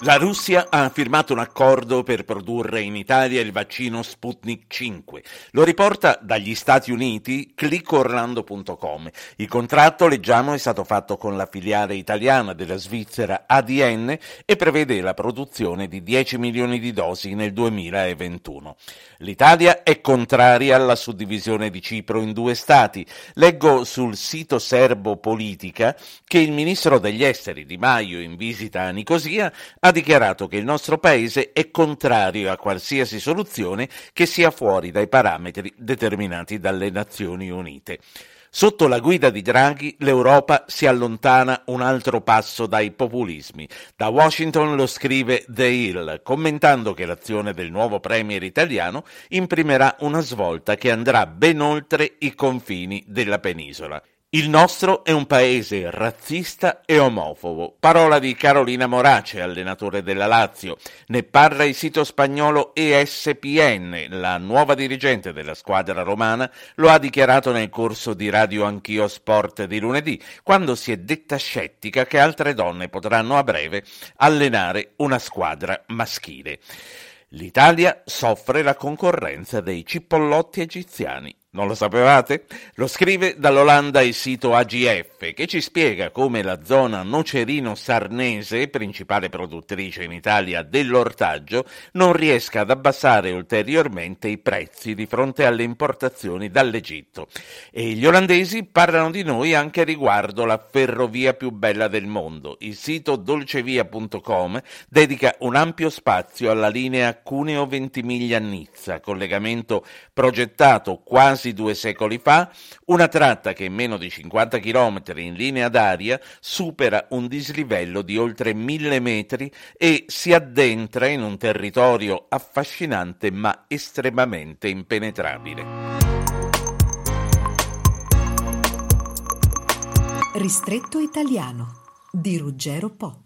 La Russia ha firmato un accordo per produrre in Italia il vaccino Sputnik 5. Lo riporta dagli Stati Uniti clickorlando.com. Il contratto, leggiamo, è stato fatto con la filiale italiana della Svizzera ADN e prevede la produzione di 10 milioni di dosi nel 2021. L'Italia è contraria alla suddivisione di Cipro in due stati. Leggo sul sito serbo Politica che il ministro degli esteri Di Maio in visita a Nicosia ha dichiarato che il nostro paese è contrario a qualsiasi soluzione che sia fuori dai parametri determinati dalle Nazioni Unite. Sotto la guida di Draghi l'Europa si allontana un altro passo dai populismi. Da Washington lo scrive The Hill, commentando che l'azione del nuovo premier italiano imprimerà una svolta che andrà ben oltre i confini della penisola. Il nostro è un paese razzista e omofobo. Parola di Carolina Morace, allenatore della Lazio. Ne parla il sito spagnolo ESPN. La nuova dirigente della squadra romana lo ha dichiarato nel corso di Radio Anch'io Sport di lunedì, quando si è detta scettica che altre donne potranno a breve allenare una squadra maschile. L'Italia soffre la concorrenza dei cipollotti egiziani. Non lo sapevate? Lo scrive dall'Olanda il sito AGF che ci spiega come la zona nocerino-sarnese, principale produttrice in Italia dell'ortaggio, non riesca ad abbassare ulteriormente i prezzi di fronte alle importazioni dall'Egitto. E gli olandesi parlano di noi anche riguardo la ferrovia più bella del mondo. Il sito dolcevia.com dedica un ampio spazio alla linea Cuneo-Ventimiglia-Nizza, collegamento progettato quasi quasi due secoli fa, una tratta che in meno di 50 km in linea d'aria supera un dislivello di oltre mille metri e si addentra in un territorio affascinante ma estremamente impenetrabile. Ristretto italiano di Ruggero Po.